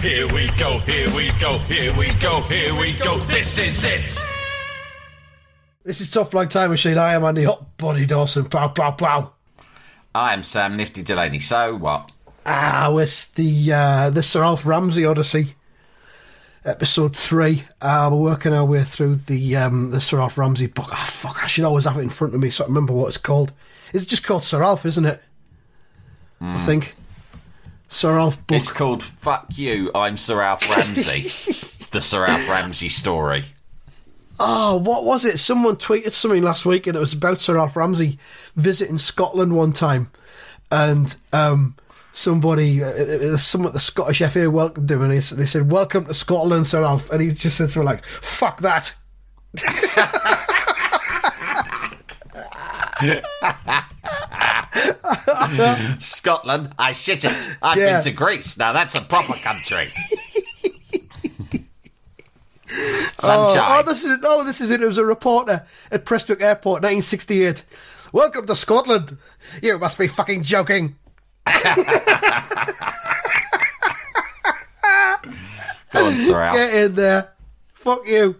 Here we go, here we go, here we go, here we go. This is it. This is Top Flight Time Machine. I am Andy Hot Body Dawson. Pow, pow, pow. I am Sam Nifty Delaney. So what? Ah, it's the, uh, the Sir Alf Ramsey Odyssey. Episode three. Uh, we're working our way through the um, the Sir Alf Ramsey book. Ah, fuck! I should always have it in front of me so I remember what it's called. It's just called Sir Alf, isn't it? I think. Sir Alf book. It's called Fuck You, I'm Sir Alf Ramsey. the Sir Alf Ramsey story. Oh, what was it? Someone tweeted something last week, and it was about Sir Alf Ramsey visiting Scotland one time, and um, somebody, uh, uh, someone at the Scottish FA welcomed him, and he, they said, "Welcome to Scotland, Sir Alf," and he just said something like, "Fuck that." Scotland, I shit it. I've Yeah. been to Greece. Now that's a proper country. Oh, Sunshine. oh, this is oh, this is it. It was a reporter at Prestwick Airport, 1968. Welcome to Scotland. You must be fucking joking. On. Get in there. Fuck you.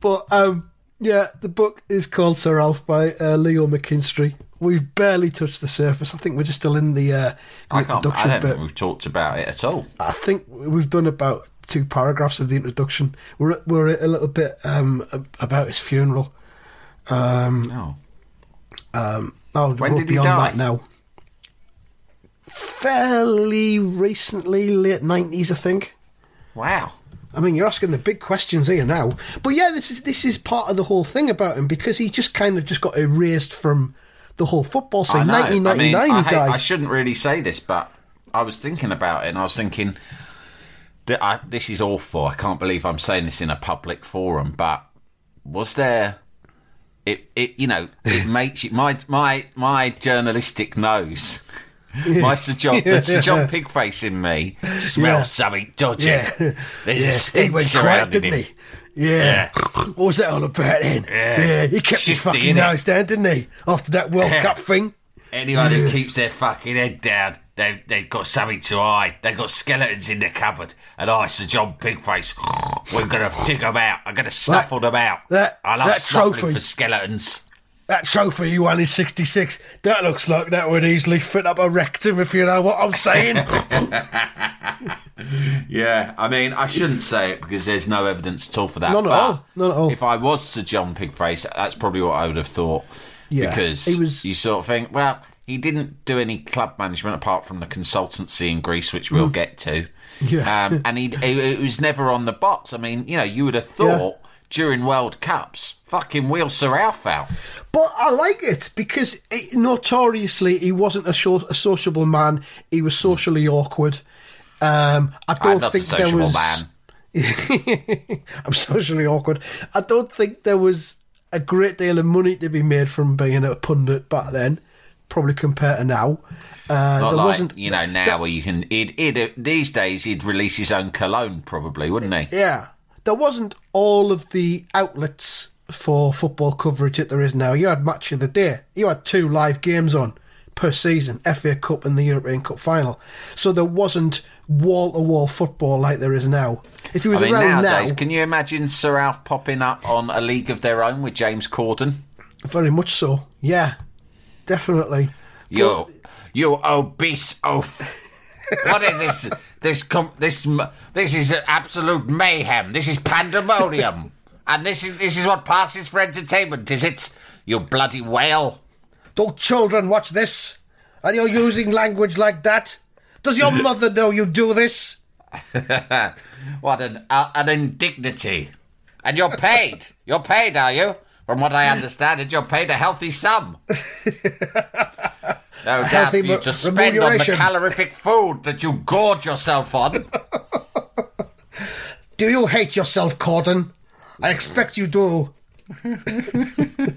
but um, yeah, the book is called Sir Alf by uh, Leo McKinstry. We've barely touched the surface. I think we're just still in the, uh, I, can't, I introduction don't bit. think we've talked about it at all. I think we've done about two paragraphs of the introduction. We're we're a little bit um, about his funeral. Um, No. um, oh, When did he beyond die? that now. Fairly recently, late nineties, I think. Wow. I mean, you're asking the big questions here now. But yeah, this is this is part of the whole thing about him because he just kind of just got erased from the whole football scene. know. 1999, I, mean, I, he hate- I shouldn't really say this, but I was thinking about it and I was thinking, that I, this is awful. I can't believe I'm saying this in a public forum, but was there. It, it you know it makes you my my my journalistic nose my Sir John the Sir John Pigface in me smells Yeah. something dodgy Yeah. there's a yeah, he stench went quiet, surrounding didn't him he? Yeah. What was that all about then? Yeah. he kept his Shifty, fucking innit? nose down, didn't he? After that World Yeah. Cup thing. Anyone who keeps their fucking head down, they've, they've got something to hide. They've got skeletons in their cupboard. And I, Sir John Pigface, we're going to dig them out. I'm going to snuffle them out. that- I love that snuffling trophy. for skeletons. That trophy you won in '66. That looks like that would easily fit up a rectum, if you know what I'm saying. Yeah, I mean, I shouldn't say it because there's no evidence at all for that. None at but all, none at all. If I was Sir John Pigface, that's probably what I would have thought. Yeah, because he was- you sort of think, well, he didn't do any club management apart from the consultancy in Greece, which we'll get to. Mm. Yeah. Um, and he, he, he was never on the box. I mean, you know, you would have thought during World Cups, fucking wheel Sir Alf out. But I like it because it, notoriously he wasn't a, sho- a sociable man. He was socially awkward. Um, I don't think there was. I'm socially awkward. I don't think there was a great deal of money to be made from being a pundit back then, probably compared to now. Uh, Not there like, wasn't, you know, now where you can. He'd, he'd, these days, he'd release his own cologne, probably, wouldn't he? Yeah, there wasn't all of the outlets for football coverage that there is now. You had match of the day. You had two live games on per season, FA Cup and the European Cup final. So there wasn't wall to wall football like there is now. If he was I mean, around nowadays, now, can you imagine Sir Alf popping up on a league of their own with James Corden? very much so. Yeah, definitely. You, you obese oh, oaf. what is this? This com- this this is absolute mayhem. This is pandemonium, and this is this is what passes for entertainment, is it? You bloody whale! Don't children watch this? And you're using language like that? Does your mother know you do this? What an uh, an indignity! And you're paid. You're paid, are you? From what I understand, it you're paid a healthy sum. No doubt you to spend on the calorific food that you gorge yourself on. Do you hate yourself, Corden? I expect you do.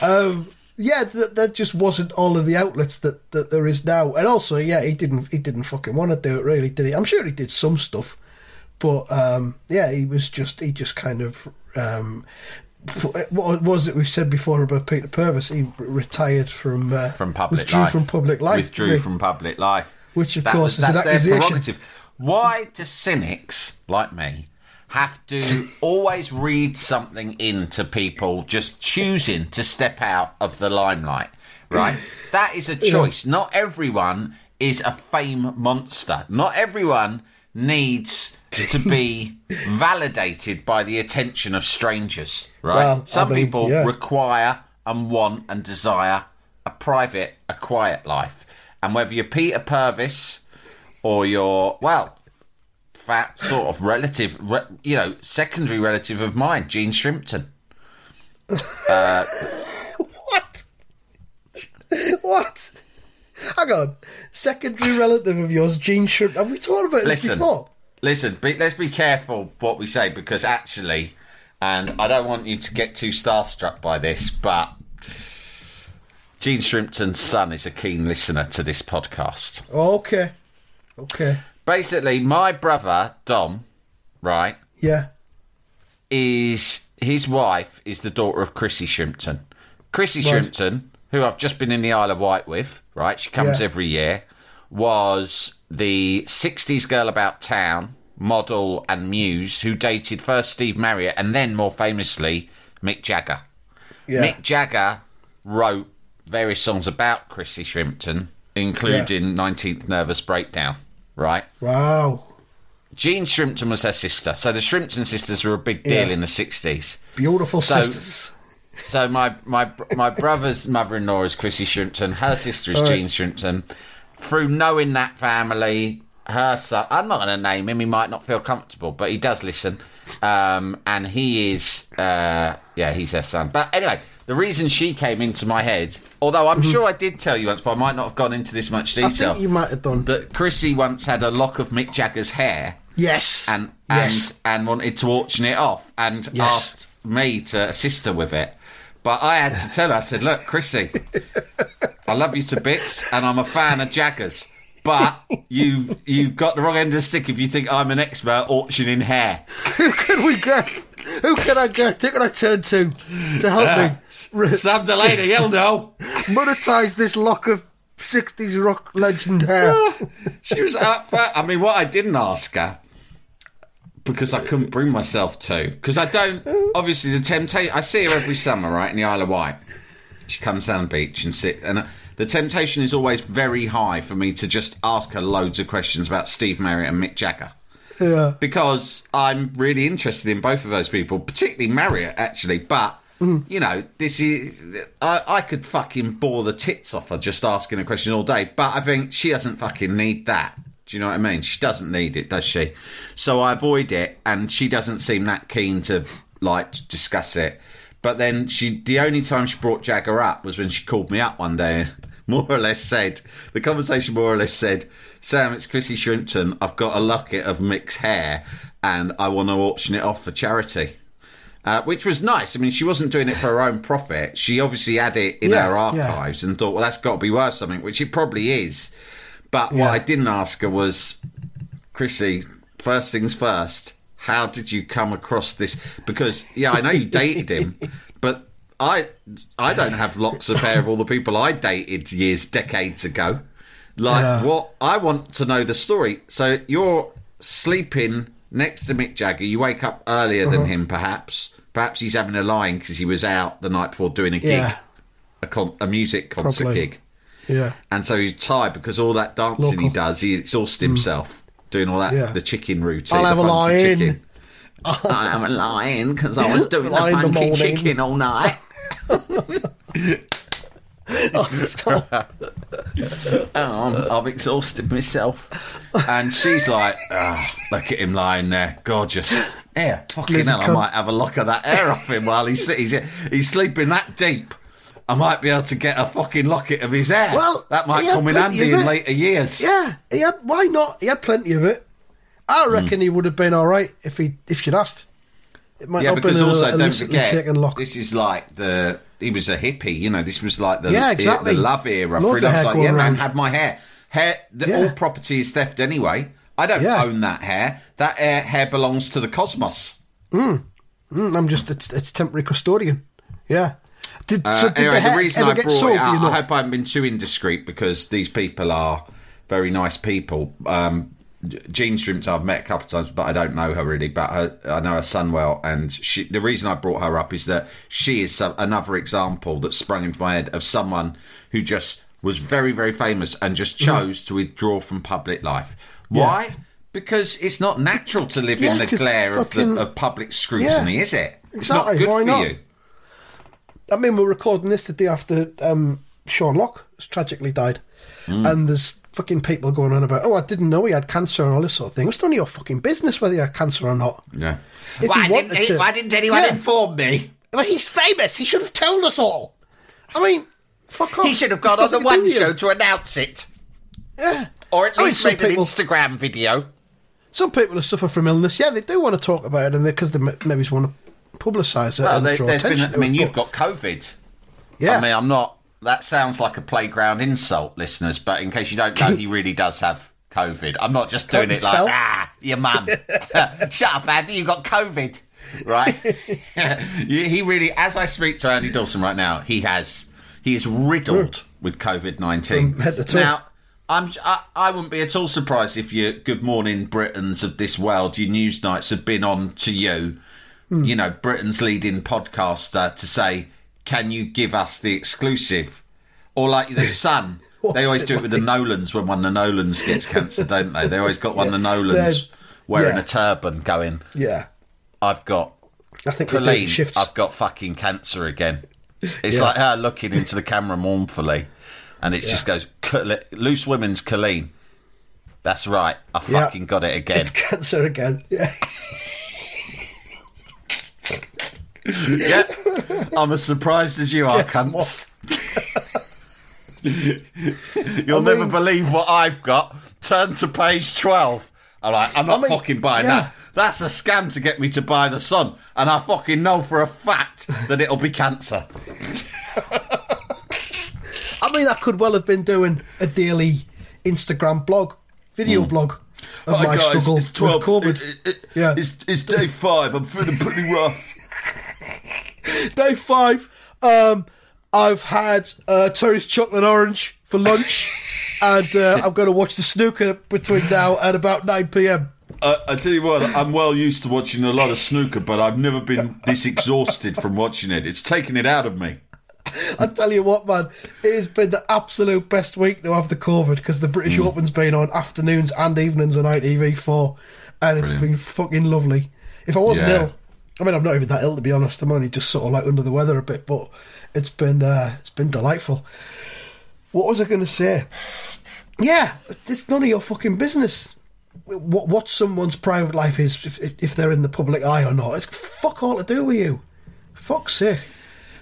um, yeah, that, that just wasn't all of the outlets that, that there is now. And also, yeah, he didn't he didn't fucking want to do it, really, did he? I'm sure he did some stuff, but um, yeah, he was just he just kind of um, what was it we said before about Peter Purves? He retired from uh, from public withdrew life. from public life, Withdrew from public life. Which, of That course, was- is an that's their prerogative. Why do cynics like me have to always read something into people just choosing to step out of the limelight? Right? That is a choice. Not everyone is a fame monster. Not everyone needs to be validated by the attention of strangers. Right? Well, I Some mean, people yeah. require and want and desire a private, a quiet life. And whether you're Peter Purves or you're, well, fat sort of relative, re, you know, secondary relative of mine, Jean Shrimpton. What? what? Hang on. Secondary relative of yours, Jean Shrimp. Have we talked about this Listen, before? Listen, be, let's be careful what we say because actually, and I don't want you to get too starstruck by this, but Jean Shrimpton's son is a keen listener to this podcast. Oh, okay. Okay. Basically, my brother, Dom, right, Yeah. is his wife is the daughter of Chrissy Shrimpton. Chrissy Right. Shrimpton, who I've just been in the Isle of Wight with, right? She comes Yeah. every year. Was the '60s girl about town model and muse who dated first Steve Marriott and then, more famously, Mick Jagger. Yeah. Mick Jagger wrote various songs about Chrissy Shrimpton, including 19th Nervous Breakdown, right? Wow. Jean Shrimpton was her sister. So the Shrimpton sisters were a big deal Yeah. in the 60s. Beautiful So- sisters. So my my my brother's mother-in-law is Chrissy Shrimpton. Her sister is All right. Jean Shrimpton. Through knowing that family, her son. I'm not going to name him. He might not feel comfortable, but he does listen. Um, and he is, uh, yeah, he's her son. But anyway, the reason she came into my head, although I'm sure I did tell you once, but I might not have gone into this much Mm-hmm. I detail. think you might have done. that Chrissy once had a lock of Mick Jagger's hair yes. and yes. and and wanted to auction it off and Yes. asked me to assist her with it. But I had to tell her, I said, look, Chrissy, I love you to bits and I'm a fan of Jaggers. But you you got the wrong end of the stick if you think I'm an expert auctioning hair. Who can we get? Who can I get? Who can I turn to to help me uh, re- Some Delaney, you'll know. monetize this lock of 60s rock legend hair? She was up for. I mean, what I didn't ask her because I couldn't bring myself to. Because I don't. Obviously, the temptation. I see her every summer, right in the Isle of Wight. She comes down the beach and sit, and uh, the temptation is always very high for me to just ask her loads of questions about Steve Marriott and Mick Jagger. yeah. Because I'm really interested in both of those people, particularly Marriott, actually. But you know, this is I, I could fucking bore the tits off her just asking a question all day. But I think she doesn't fucking need that. Do you know what I mean? She doesn't need it, does she? So I avoid it, and she doesn't seem that keen to like to discuss it. But then she, the only time she brought Jagger up was when she called me up one day and more or less said, the conversation more or less said, Sam, it's Chrissy Shrimpton. I've got a locket of Mick's hair and I want to auction it off for charity. Uh, which was nice. I mean, she wasn't doing it for her own profit. She obviously had it in Yeah, her yeah. archives and thought, well, that's got to be worth something, which it probably is. But Yeah. what I didn't ask her was, Chrissy, first things first, how did you come across this? Because, yeah, I know you dated him, but I I don't have lots of hair of all the people I dated years, decades ago. Like, Yeah. what? I want to know the story. So you're sleeping next to Mick Jagger. You wake up earlier Uh-huh. than him, perhaps. Perhaps he's having a line because he was out the night before doing a gig, Yeah. a, con- a music concert Probably. gig. Yeah. And so he's tired because all that dancing he does, he exhausts hmm. himself doing all that, Yeah. the chicken routine. I'll have a lion. chicken. I'll have a lion because I was doing the the funky morning. chicken all night. Oh, oh, I'm, I've exhausted myself. And she's like, oh, look at him lying there, gorgeous. Yeah, fucking Lizzie hell, I might have a lock of that hair off him while he's, he's he's sleeping that deep. I might be able to get a fucking locket of his hair. Well, that might he come in handy in later years. Yeah, he had. Why not? He had plenty of it. I reckon he would have been all right if he if she'd asked. It might Yeah, not have been because a, also a don't forget, taken lock. this is like the he was a hippie. You know, this was like the Yeah, exactly. the love era. Loads for of him. I was hair like, yeah, man, had my hair. Hair, the, Yeah. all property is theft anyway. I don't Yeah. own that hair. That hair, hair belongs to the cosmos. Mm, I'm just it's, it's temporary custodian. Yeah. Did, Uh, so did anyway, the, hair reason I brought it out. I hope I haven't been too indiscreet because these people are very nice people. Um, Jean Shrimpton I've met a couple of times, but I don't know her really. But her, I know her son well, and she, the reason I brought her up is that she is some, another example that sprung into my head of someone who just was very, very famous and just Mm-hmm. chose to withdraw from public life. Why? Because it's not natural to live Yeah, in the glare of, the, of public scrutiny, Yeah, is it? It's not good for not? you. I mean, we're recording this the day after um, Sean Lock has tragically died, Hmm. and there's fucking people going on about, oh, I didn't know he had cancer and all this sort of thing. It's none of your fucking business whether he had cancer or not. Yeah. If why, didn't, he wanted to- Yeah. inform me? Well, he's famous. He should have told us all. I mean, fuck off. He should have gone on the nothing to do one show to announce it. Yeah. Or at I mean, least some made an Instagram video. Some people who suffer from illness, yeah, they do want to talk about it, and because they, m- maybe just want to publicise it Well, and there, draw has been, attention I mean, it. you've got COVID. yeah. I mean, I'm not. That sounds like a playground insult, listeners. But in case you don't know, he really does have COVID. I'm not just doing Can't it like tell? ah, your mum. Shut up, Andy. You've got COVID, right? He really, as I speak to Andy Dawson right now, he has. He is riddled with COVID nineteen. From head to toe. Now, I'm. I, I wouldn't be at all surprised if your Good Morning Britains of this world, your news nights, have been on to you Hmm. you know, Britain's leading podcaster to say, "Can you give us the exclusive?" Or like the Sun, they always do it with the Nolans when one of the Nolans gets cancer, don't they? They always got one of the They're- Nolans wearing yeah. a turban, going, yeah. "I've got I think Colleen, shifts. I've got fucking cancer again." It's Yeah. like her looking into the camera mournfully, and it just goes, "Loose women's Colleen." That's right, I Yeah. fucking got it again. It's cancer again. Yeah. yeah, I'm as surprised as you are, Guess cunts. You'll I never believe what I've got. Turn to page 12. I'm I'm not I mean, fucking buying yeah. that. That's a scam to get me to buy the Sun. And I fucking know for a fact that it'll be cancer. I mean, I could well have been doing a daily Instagram blog, video hmm. blog of my struggle with COVID. Yeah. It's, it's day five. I'm feeling pretty rough. Day five, um, I've had uh, Terry's chocolate orange for lunch, and uh, I'm going to watch the snooker between now and about 9 pm. I, I tell you what, I'm well used to watching a lot of snooker, but I've never been this exhausted from watching it. It's taken it out of me. I tell you what, man, it has been the absolute best week to have the COVID because the British Hmm. Open's been on afternoons and evenings on ITV4, and it's Brilliant. been fucking lovely. If I wasn't Yeah. ill, I mean, I'm not even that ill to be honest. I'm only just sort of like under the weather a bit, but it's been uh, it's been delightful. What was I going to say? Yeah, it's none of your fucking business. What what someone's private life is if, if they're in the public eye or not. It's fuck all to do with you. Fuck's sake.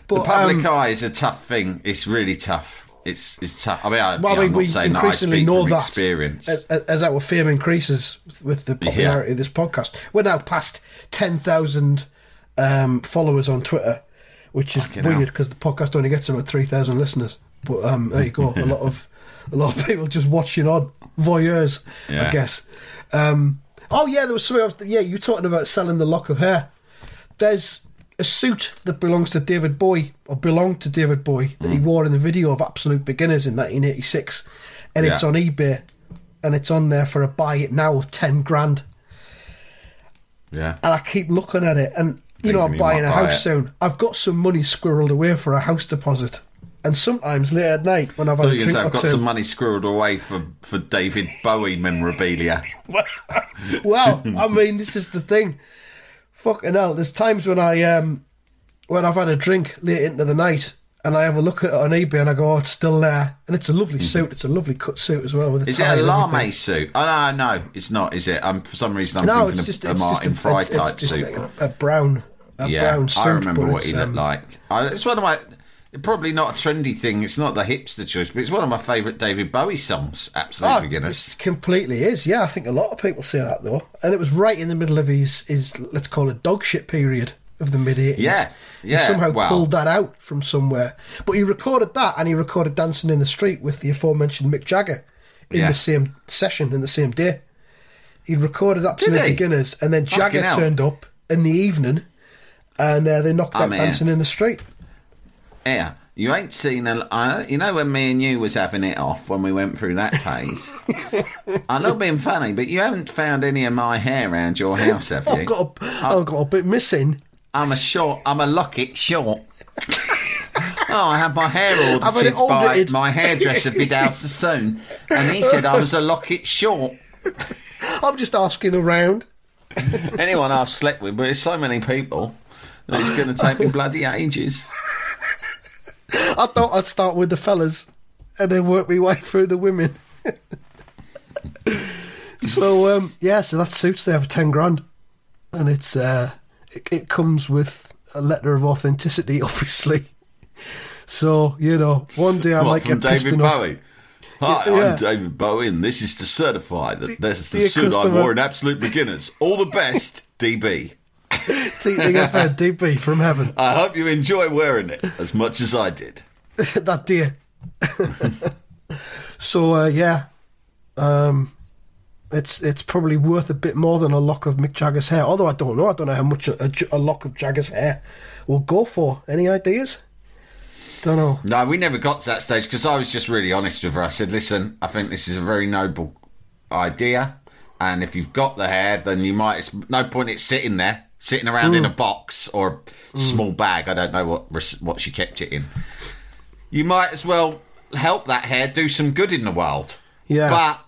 But, The public um, eye is a tough thing. It's really tough. It's it's tough. I mean, I, Well, yeah, I I'm mean, not we saying that increasingly know that experience. as, as our fame increases with the popularity of this podcast. We're now past ten thousand um, followers on Twitter, which is Fucking weird because the podcast only gets about three thousand listeners. But um, there you go. a lot of a lot of people just watching on voyeurs, I guess. Um, oh yeah, there was something else. Yeah, you were talking about selling the lock of hair. There's a suit that belongs to David Bowie or belonged to David Bowie that he Mm. wore in the video of Absolute Beginners in 1986, and it's on eBay, and it's on there for a buy it now of ten grand. yeah. And I keep looking at it, and you know I'm buying a buy house it. soon. I've got some money squirreled away for a house deposit. And sometimes late at night when I've had a drink say I've got two. some money squirreled away for, for David Bowie memorabilia. well, I mean, this is the thing. Fucking hell, there's times when I um when I've had a drink late into the night and I have a look at it on eBay and I go, oh, it's still there, and it's a lovely suit. It's a lovely cut suit as well with a Mm-hmm. Is tie it a lame suit? Oh no, no, it's not. Is it? Um, for some reason, I'm No, thinking it's of just a it's Martin Fry type suit. a, a brown a yeah, brown suit. I remember what he looked um, like. I, it's one of my probably not a trendy thing. It's not the hipster choice, but it's one of my favourite David Bowie songs. Absolute Oh, beginners. this completely is. Yeah, I think a lot of people say that though, and it was right in the middle of his his let's call it dog shit period of the mid eighties. Yeah, yeah, He somehow pulled that out from somewhere, but he recorded that and he recorded "Dancing in the Street" with the aforementioned Mick Jagger in Yeah. the same session in the same day. He recorded Absolute he? Beginners, and then Jagger turned up in the evening, and uh, they knocked out "Dancing in the Street." Yeah, you ain't seen a. I, you know when me and you was having it off when we went through that phase. I'm not being funny, but you haven't found any of my hair around your house, have you? I've got a, I've got a bit missing. I'm a short. I'm a locket short. oh, I had my hair it audited by audited. my hairdresser Vidal Sassoon, and he said I was a locket short. I'm just asking around. Anyone I've slept with, but it's so many people that it's going to take me bloody ages. I thought I'd start with the fellas and then work my way through the women. so um, yeah, so that suits there for ten grand, and it's uh, it, it comes with a letter of authenticity, obviously. So you know, one day I What, might get pissed David enough. Bowie. Hi, Yeah. I'm David Bowie, and this is to certify that this is the suit I wore in Absolute Beginners. All the best, DB. Teetling FM DB from heaven. I hope you enjoy wearing it as much as I did. that dear. so uh, yeah, um, it's it's probably worth a bit more than a lock of Mick Jagger's hair. Although I don't know, I don't know how much a, a, a lock of Jagger's hair will go for. Any ideas? Don't know. No, we never got to that stage because I was just really honest with her. I said, listen, I think this is a very noble idea. And if you've got the hair, then you might, it's no point it sitting there, sitting around Mm. in a box or a small bag. I don't know what, what she kept it in. You might as well help that hair do some good in the world. Yeah. But,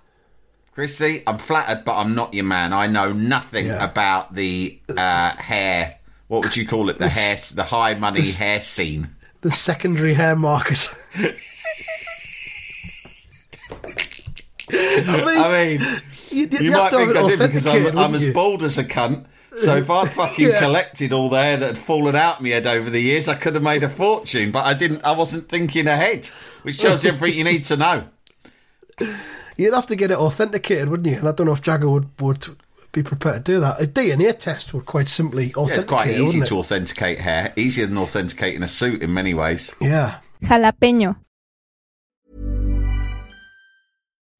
Chrissy, I'm flattered, but I'm not your man. I know nothing Yeah. about the uh, hair. What would you call it? The This- hair, the high money this- hair scene. The secondary hair market. I mean, I mean, you, you, you might think I did because I'm, I'm as bald as a cunt. So if I'd fucking Yeah. collected all the hair that had fallen out my head over the years, I could have made a fortune. But I didn't. I wasn't thinking ahead, which tells you everything you need to know. You'd have to get it authenticated, wouldn't you? And I don't know if Jagger would, would be prepared to do that. A DNA test would quite simply Yeah, authenticate it's quite easy wouldn't to authenticate hair. Easier than authenticating a suit in many ways. Yeah. Jalapeño.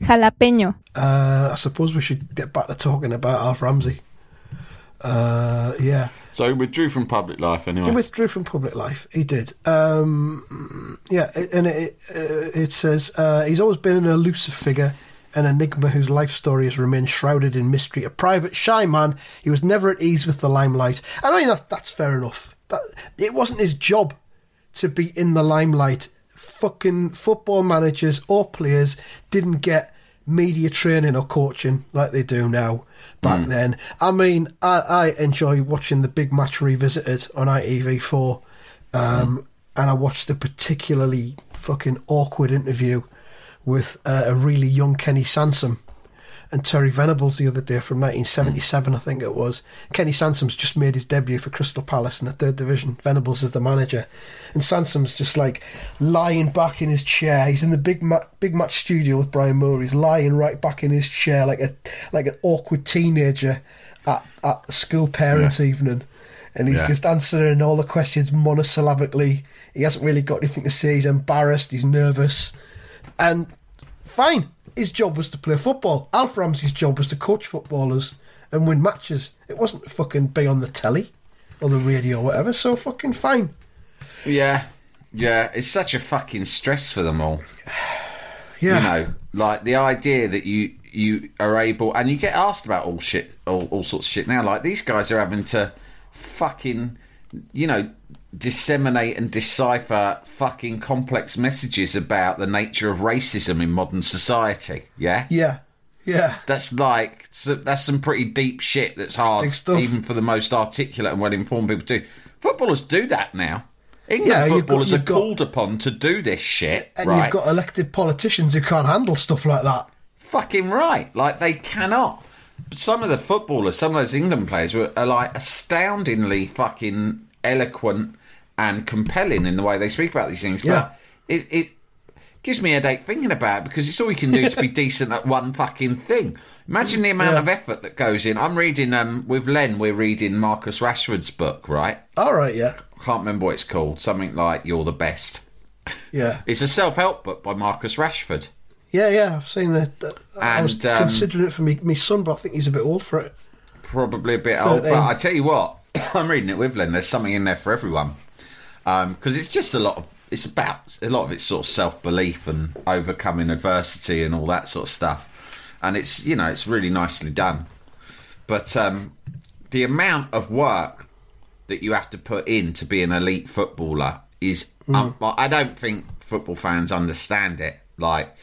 Jalapeño. Uh, I suppose we should get back to talking about Alf Ramsey. Uh, yeah. So he withdrew from public life anyway. He withdrew from public life. He did. Um, yeah, and it, uh, it says uh, he's always been an elusive figure, an enigma whose life story has remained shrouded in mystery. A private, shy man, he was never at ease with the limelight. And I mean, that, that's fair enough. That, it wasn't his job to be in the limelight. Fucking football managers or players didn't get media training or coaching like they do now back then. I mean, I, I enjoy watching the big match revisited on ITV4. Um, And I watched a particularly fucking awkward interview with uh, a really young Kenny Sansom and Terry Venables the other day from 1977, I think it was. Kenny Sansom's just made his debut for Crystal Palace in the third division. Venables is the manager, and Sansom's just like lying back in his chair. He's in the big ma- big match studio with Brian Moore. He's lying right back in his chair like a like an awkward teenager at at school parents' evening, and he's Yeah. just answering all the questions monosyllabically. He hasn't really got anything to say. He's embarrassed. He's nervous, and fine. His job was to play football. Alf Ramsey's job was to coach footballers and win matches. It wasn't to fucking be on the telly or the radio or whatever. So fucking fine. Yeah, yeah. It's such a fucking stress for them all. Yeah. You know, like the idea that you you are able, and you get asked about all shit, all, all sorts of shit now. Like these guys are having to fucking, you know, disseminate and decipher fucking complex messages about the nature of racism in modern society. Yeah, Yeah. Yeah. that's like that's some pretty deep shit. That's hard, even for the most articulate and well-informed people to. Footballers do that now. England Yeah, got- footballers you've are got- called upon to do this shit, And right? you've got elected politicians who can't handle stuff like that. fucking right. Like they cannot. Some of the footballers, some of those England players were are like astoundingly fucking eloquent and compelling in the way they speak about these things. Yeah. But it, it gives me a headache thinking about it because it's all you can do to be decent at one fucking thing. Imagine the amount Yeah. of effort that goes in. I'm reading um with Len. We're reading Marcus Rashford's book, right? All right. Yeah. Can't remember what it's called. Something like "You're the Best." Yeah. It's a self-help book by Marcus Rashford. Yeah. Yeah. I've seen that. I was um, considering it for me, me son, but I think he's a bit old for it. probably a bit old. But I tell you what, I'm reading it with Len. There's something in there for everyone because it's just a lot of. It's about a lot of it's sort of self belief and overcoming adversity and all that sort of stuff, and it's you know it's really nicely done. But um, the amount of work that you have to put in to be an elite footballer is um, well, I don't think football fans understand it. Like,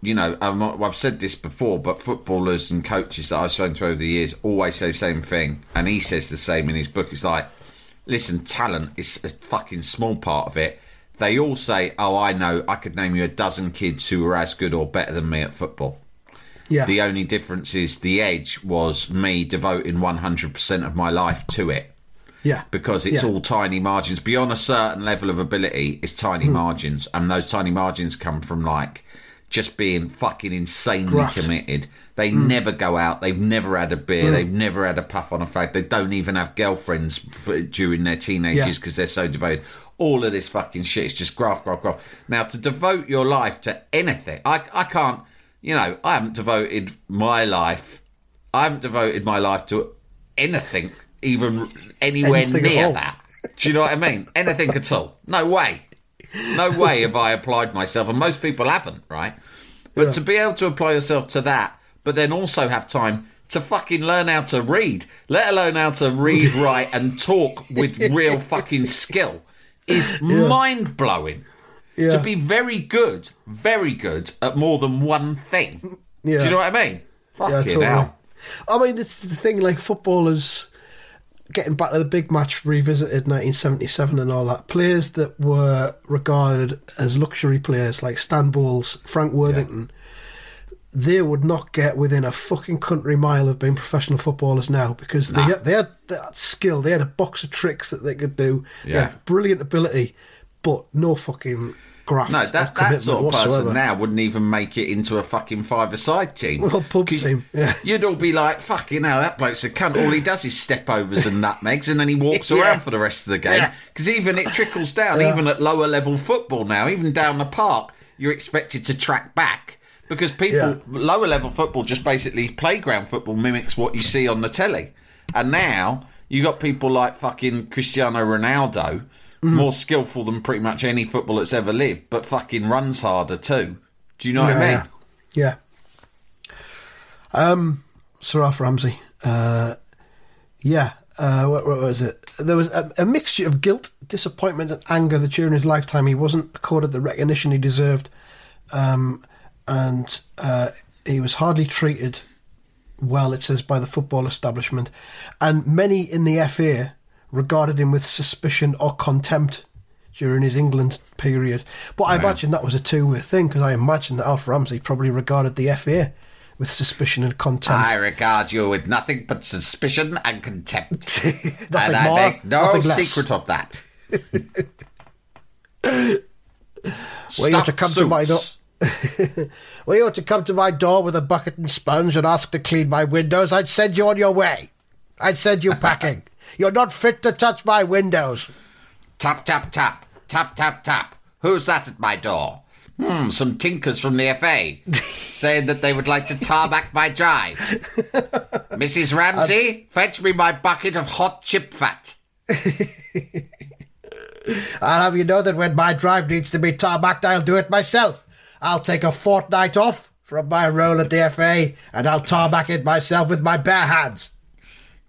you know, um, I've said this before, but footballers and coaches that I've spoken to over the years always say the same thing, and he says the same in his book. It's like, listen, talent is a fucking small part of it. They all say, "Oh, I know. I could name you a dozen kids who are as good or better than me at football." Yeah. The only difference is the edge was me devoting 100% of my life to it yeah. because it's Yeah. all tiny margins. Beyond a certain level of ability, it's tiny Hmm. margins, and those tiny margins come from like just being fucking insanely Graft. Committed. They hmm. never go out. They've never had a beer. Hmm. They've never had a puff on a fag. They don't even have girlfriends for, during their teenage Yeah. years because they're so devoted. All of this fucking shit is just graft, graft, graft. Now, to devote your life to anything, I, I can't. You know, I haven't devoted my life. I haven't devoted my life to anything, even anywhere Anything near that. Do you know what I mean? Anything at all? No way. No way have I applied myself, and most people haven't, right? But to be able to apply yourself to that, but then also have time to fucking learn how to read, let alone how to read, write, and talk with real fucking skill, is mind blowing. Yeah. To be very good, very good at more than one thing. Yeah. Do you know what I mean? Fucking Yeah, totally. hell. I mean, it's the thing like footballers getting back to the big match revisited 1977 and all that. Players that were regarded as luxury players like Stan Bowles, Frank Worthington, they would not get within a fucking country mile of being professional footballers now because they had, they had that skill. They had a box of tricks that they could do. They Yeah. had brilliant ability, but no fucking graft. No, that, that sort of whatsoever. person now wouldn't even make it into a fucking five-a-side team. Well, pub team, yeah. You'd all be like, fucking hell, that bloke's a cunt. All he does is step overs and nutmegs, and then he walks Yeah. around for the rest of the game. Yeah. Because even it trickles down, Yeah. even at lower level football now, even down the park, you're expected to track back. Because people, Yeah. lower level football, just basically playground football mimics what you see on the telly. And now you got people like fucking Cristiano Ronaldo, Mm. more skillful than pretty much any football that's ever lived, but fucking runs harder too. Do you know what I mean? Yeah, yeah. Um, Sir Alf Ramsey. Uh, yeah. Uh, what, what was it? There was a, a mixture of guilt, disappointment, and anger that during his lifetime he wasn't accorded the recognition he deserved, um, and uh, he was hardly treated well, it says, by the football establishment, and many in the FA regarded him with suspicion or contempt during his England period. But I imagine that was a two way thing because I imagine that Alf Ramsey probably regarded the FA with suspicion and contempt. I regard you with nothing but suspicion and contempt. And I more, make no secret of that. Well, you ought to come to my. Well, you ought to come to my door with a bucket and sponge and ask to clean my windows. I'd send you on your way. I'd send you packing. You're not fit to touch my windows. Tap, tap, tap. Tap, tap, tap. Who's that at my door? Hmm, some tinkers from the FA saying that they would like to tarmac my drive. Mrs. Ramsey, fetch me my bucket of hot chip fat. I'll have you know that when my drive needs to be tarmacked, I'll do it myself. I'll take a fortnight off from my role at the FA and I'll tarmac it myself with my bare hands,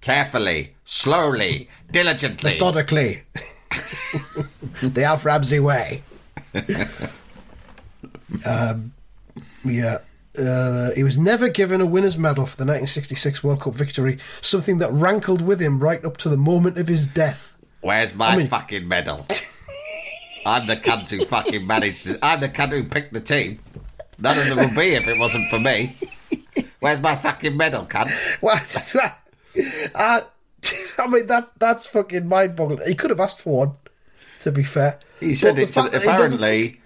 Carefully, slowly, diligently. methodically. the Alf Ramsey way. um, yeah. Uh, he was never given a winner's medal for the 1966 World Cup victory, something that rankled with him right up to the moment of his death. Where's my I mean- fucking medal? I'm the cunt who fucking managed it. I'm the cunt who picked the team. None of them would be if it wasn't for me. Where's my fucking medal, cunt? What? uh, I mean, that that's fucking mind boggling. He could have asked for one, to be fair. He said But it to, apparently.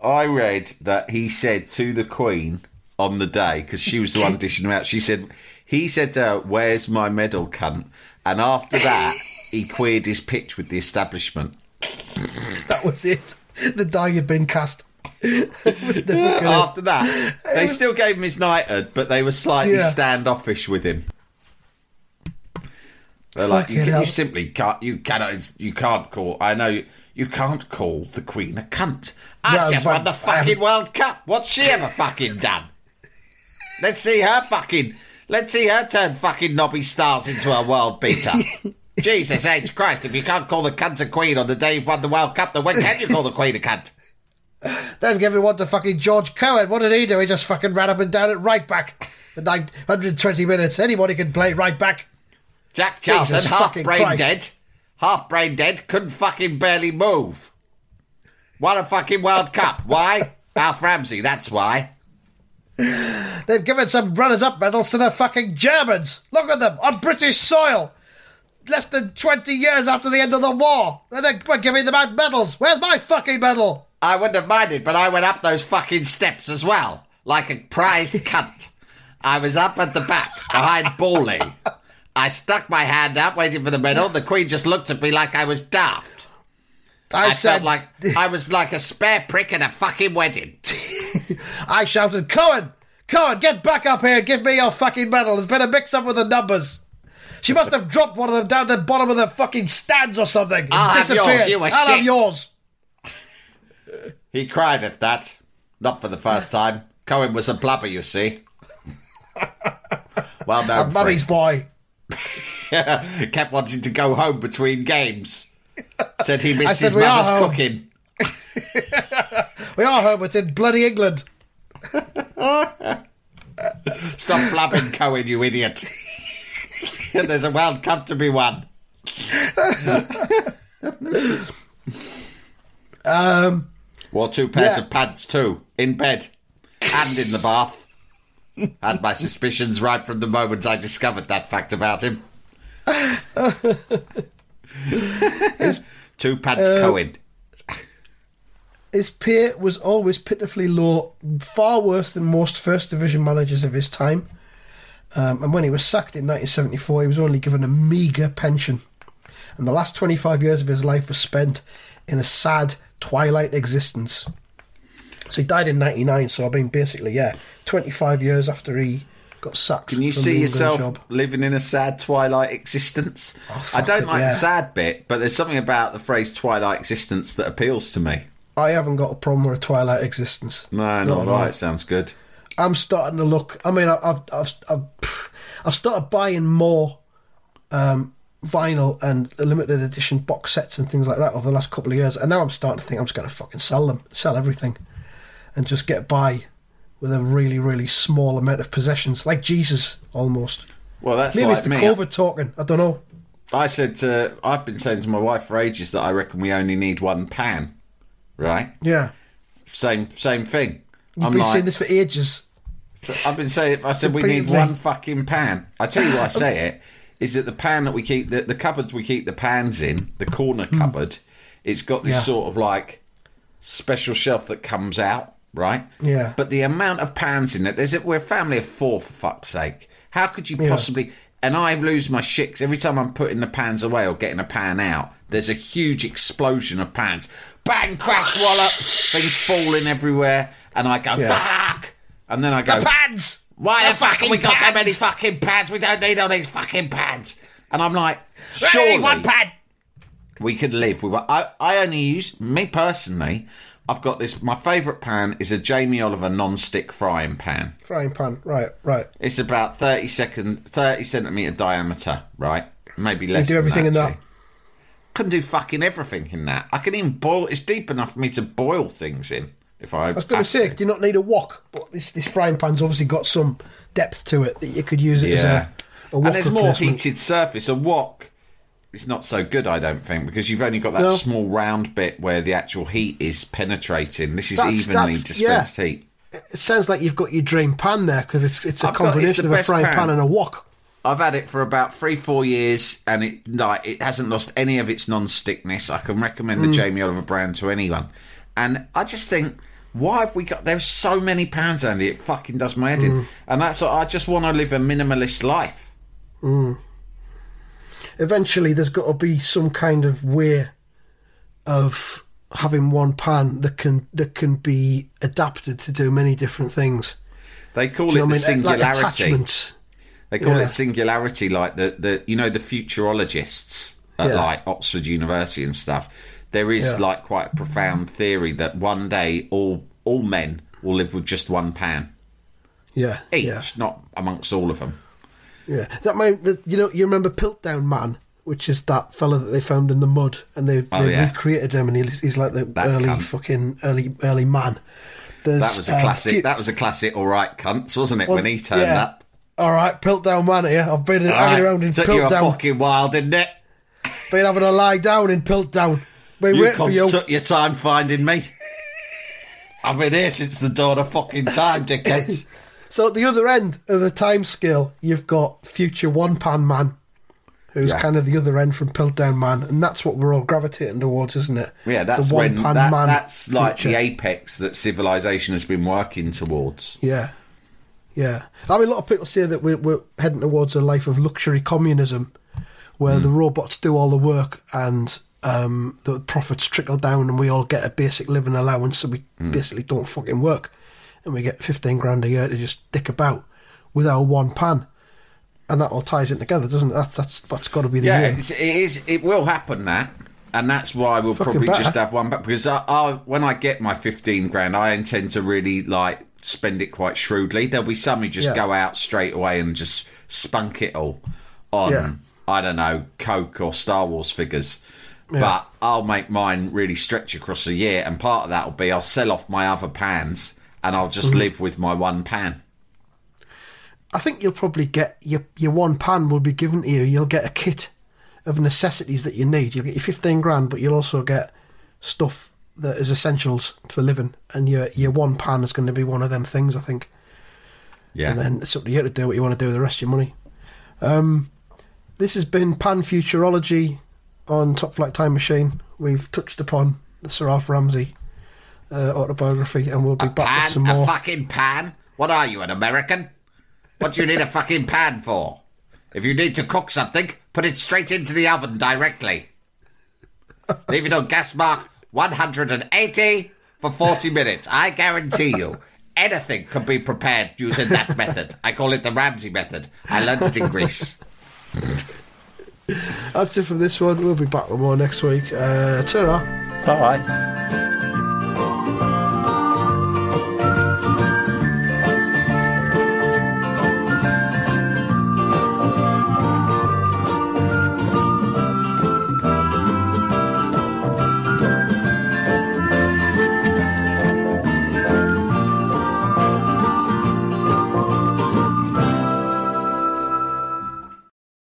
I read that he said to the Queen on the day because she was the one dishing him out. She said he said to her, "Where's my medal, cunt?" And after that, he queered his pitch with the establishment. That was it. The die had been cast. It was the fucking- After that, they still gave him his knighthood, but they were slightly Yeah. standoffish with him. They're like, you, can- you simply can't, you cannot, you can't call. I know you, you can't call the Queen a cunt. I No, just won the fucking World Cup. What's she ever fucking done? Let's see her fucking. Let's see her turn fucking Nobby Stiles into a world beater. Jesus H Christ! If you can't call the cunt a queen on the day you've won the World Cup, then when can you call the Queen a cunt? They've given one to fucking George Cohen. What did he do? He just fucking ran up and down at right back for 920 minutes. Anybody can play right back. Jack Charlton, half brain Christ. dead, half brain dead, couldn't fucking barely move. Won a fucking World Cup. Why? Alf Ramsey, that's why. They've given some runners-up medals to the fucking Germans. Look at them on British soil. Less than 20 years after the end of the war. And they're we're giving them out medals. Where's my fucking medal? I wouldn't have minded, but I went up those fucking steps as well, like a prized cunt. I was up at the back, behind Bawley. I stuck my hand up, waiting for the medal. The Queen just looked at me like I was daft. I, I, said felt like I was like a spare prick at a fucking wedding. I shouted, Cohen, Cohen, get back up here and give me your fucking medal. There's been a mix-up with the numbers. She must have dropped one of them down the bottom of the fucking stands or something. It's I'll have yours, disappeared. you were I'll have yours. He cried at that. Not for the first time. Cohen was a blubber, you see. well known. I'm mummy's boy. Kept wanting to go home between games. Said he missed said his we are mother's home. cooking. We are home. It's in bloody England. Stop blabbing, Cohen, you idiot. There's a World Cup to be won. Um, Wore two pairs Yeah. of pants too, in bed and in the bath. Had my suspicions right from the moment I discovered that fact about him. his, two pants Uh, Cohen. his pay was always pitifully low, far worse than most First Division managers of his time. Um, and when he was sacked in 1974, he was only given a meagre pension. And the last 25 years of his life were spent in a sad twilight existence. So he died in 99, so I mean, basically, yeah, 25 years after he got sacked. Can you from see the yourself job. living in a sad twilight existence? I don't it, like yeah. the sad bit, but there's something about the phrase twilight existence that appeals to me. I haven't got a problem with a twilight existence. No, Not not right. Sounds good. I'm starting to look. I mean, I- I've I've I've, I've started buying more um, vinyl and limited edition box sets and things like that over the last couple of years, and now I'm starting to think I'm just going to fucking sell them, sell everything, and just get by with a really, really small amount of possessions, like Jesus almost. Well, that's Maybe like it's the me. COVID talking. I don't know. I said to, I've been saying to my wife for ages that I reckon we only need one pan, right? Yeah, Same same thing. you've I'm been like, saying this for ages. I've been saying. I said we need one fucking pan. I tell you why I say it is that the pan that we keep, the, the cupboards we keep the pans in, the corner cupboard, it's got this Hmm. Yeah. sort of like special shelf that comes out, right? Yeah. But the amount of pans in it, there's a, we're a family of four for fuck's sake. How could you Yeah. possibly? And I lose my shit 'cause every time I'm putting the pans away or getting a pan out. There's a huge explosion of pans. Bang, crash, wallop, things falling everywhere, and I go Yeah. fuck, and then I go Pans! why the fuck have we got so many fucking pads? We don't need all these fucking pads. And I'm like, surely one pad. we could live with. I, I only use me personally. I've got this. My favourite pan is a Jamie Oliver non-stick frying pan. Frying pan. Right, right. It's about thirty second, thirty centimeter diameter, right? Maybe less. You less. do than everything in that. actually. Can do fucking everything in that. I can even boil. It's deep enough for me to boil things in. If I, I was going to say, do you not need a wok? But this this frying pan's obviously got some depth to it that you could use it Yeah. as a, a wok and there's more heated surface. A wok is not so good, I don't think, because you've only got that No. small round bit where the actual heat is penetrating. This is That's- evenly that's- dispensed yeah. heat. It sounds like you've got your dream pan there because it's it's a I've got- it's combination of a frying pan. pan and a wok. I've had it for about three, four years, and it like it hasn't lost any of its non-stickness. I can recommend Mm. the Jamie Oliver brand to anyone. And I just think, why have we got? There's so many pounds, Andy. It fucking does my head Mm. in. And that's what I just want to live a minimalist life. Eventually, there's got to be some kind of way of having one pan that can that can be adapted to do many different things. They call Do it the I mean? Like singularity. attachments. They call Yeah. it singularity, like the, the you know the futurologists at Yeah. like Oxford University and stuff. There is Yeah. like quite a profound theory that one day all all men will live with just one pan Yeah, each, yeah, not amongst all of them. yeah. That might, that, you know, you remember Piltdown Man, which is that fella that they found in the mud, and they, Oh, they yeah. recreated him, and he's, he's like the That early cunt. fucking early early man. There's, That was a um, classic. that was a classic. All right, cunts, wasn't it? well, when he turned yeah. up, All right, Piltdown Man here. I've been All right, around in took you a Piltdown. fucking wild, didn't it? Been having a lie down in Piltdown. Been You waiting for you. took your time finding me. I've been here since the dawn of fucking time, dickheads. So at the other end of the time scale, you've got future one pan man, who's Yeah. kind of the other end from Piltdown Man, and that's what we're all gravitating towards, isn't it? Yeah, that's the when one-pan that, man that's like the apex that civilization has been working towards. Yeah, yeah. I mean, a lot of people say that we're, we're heading towards a life of luxury communism, where Hmm. the robots do all the work and um, the profits trickle down, and we all get a basic living allowance, so we Hmm. basically don't fucking work, and we get fifteen grand a year to just dick about with our one pan. And that all ties in together, doesn't it? That's that's that's got to be the Yeah, it's, it is. It will happen that, and that's why we'll Fucking probably better. just have one back because I, I, when I get my fifteen grand, I intend to really like spend it quite shrewdly. There'll be some who just Yeah. go out straight away and just spunk it all on Yeah. I don't know Coke or Star Wars figures. Yeah. But I'll make mine really stretch across a year, and part of that will be I'll sell off my other pans, and I'll just Mm-hmm. live with my one pan. I think you'll probably get your your one pan will be given to you. You'll get a kit of necessities that you need. You'll get your fifteen grand, but you'll also get stuff that is essentials for living. And your your one pan is going to be one of them things. I think. Yeah. And then it's up to you to do what you want to do with the rest of your money. Um, this has been Pan Futurology on Top Flight Time Machine. We've touched upon the Sir Alf Ramsey uh, autobiography, and we'll be back with pan, some a more. fucking pan. What are you, an American? What do you need a fucking pan for? If you need to cook something, put it straight into the oven directly. Leave it on gas mark 180 for 40 minutes. I guarantee you, anything can be prepared using that method. I call it the Ramsey method. I learned it in Greece. That's it from this one. We'll be back with more next week. Uh, ta Bye.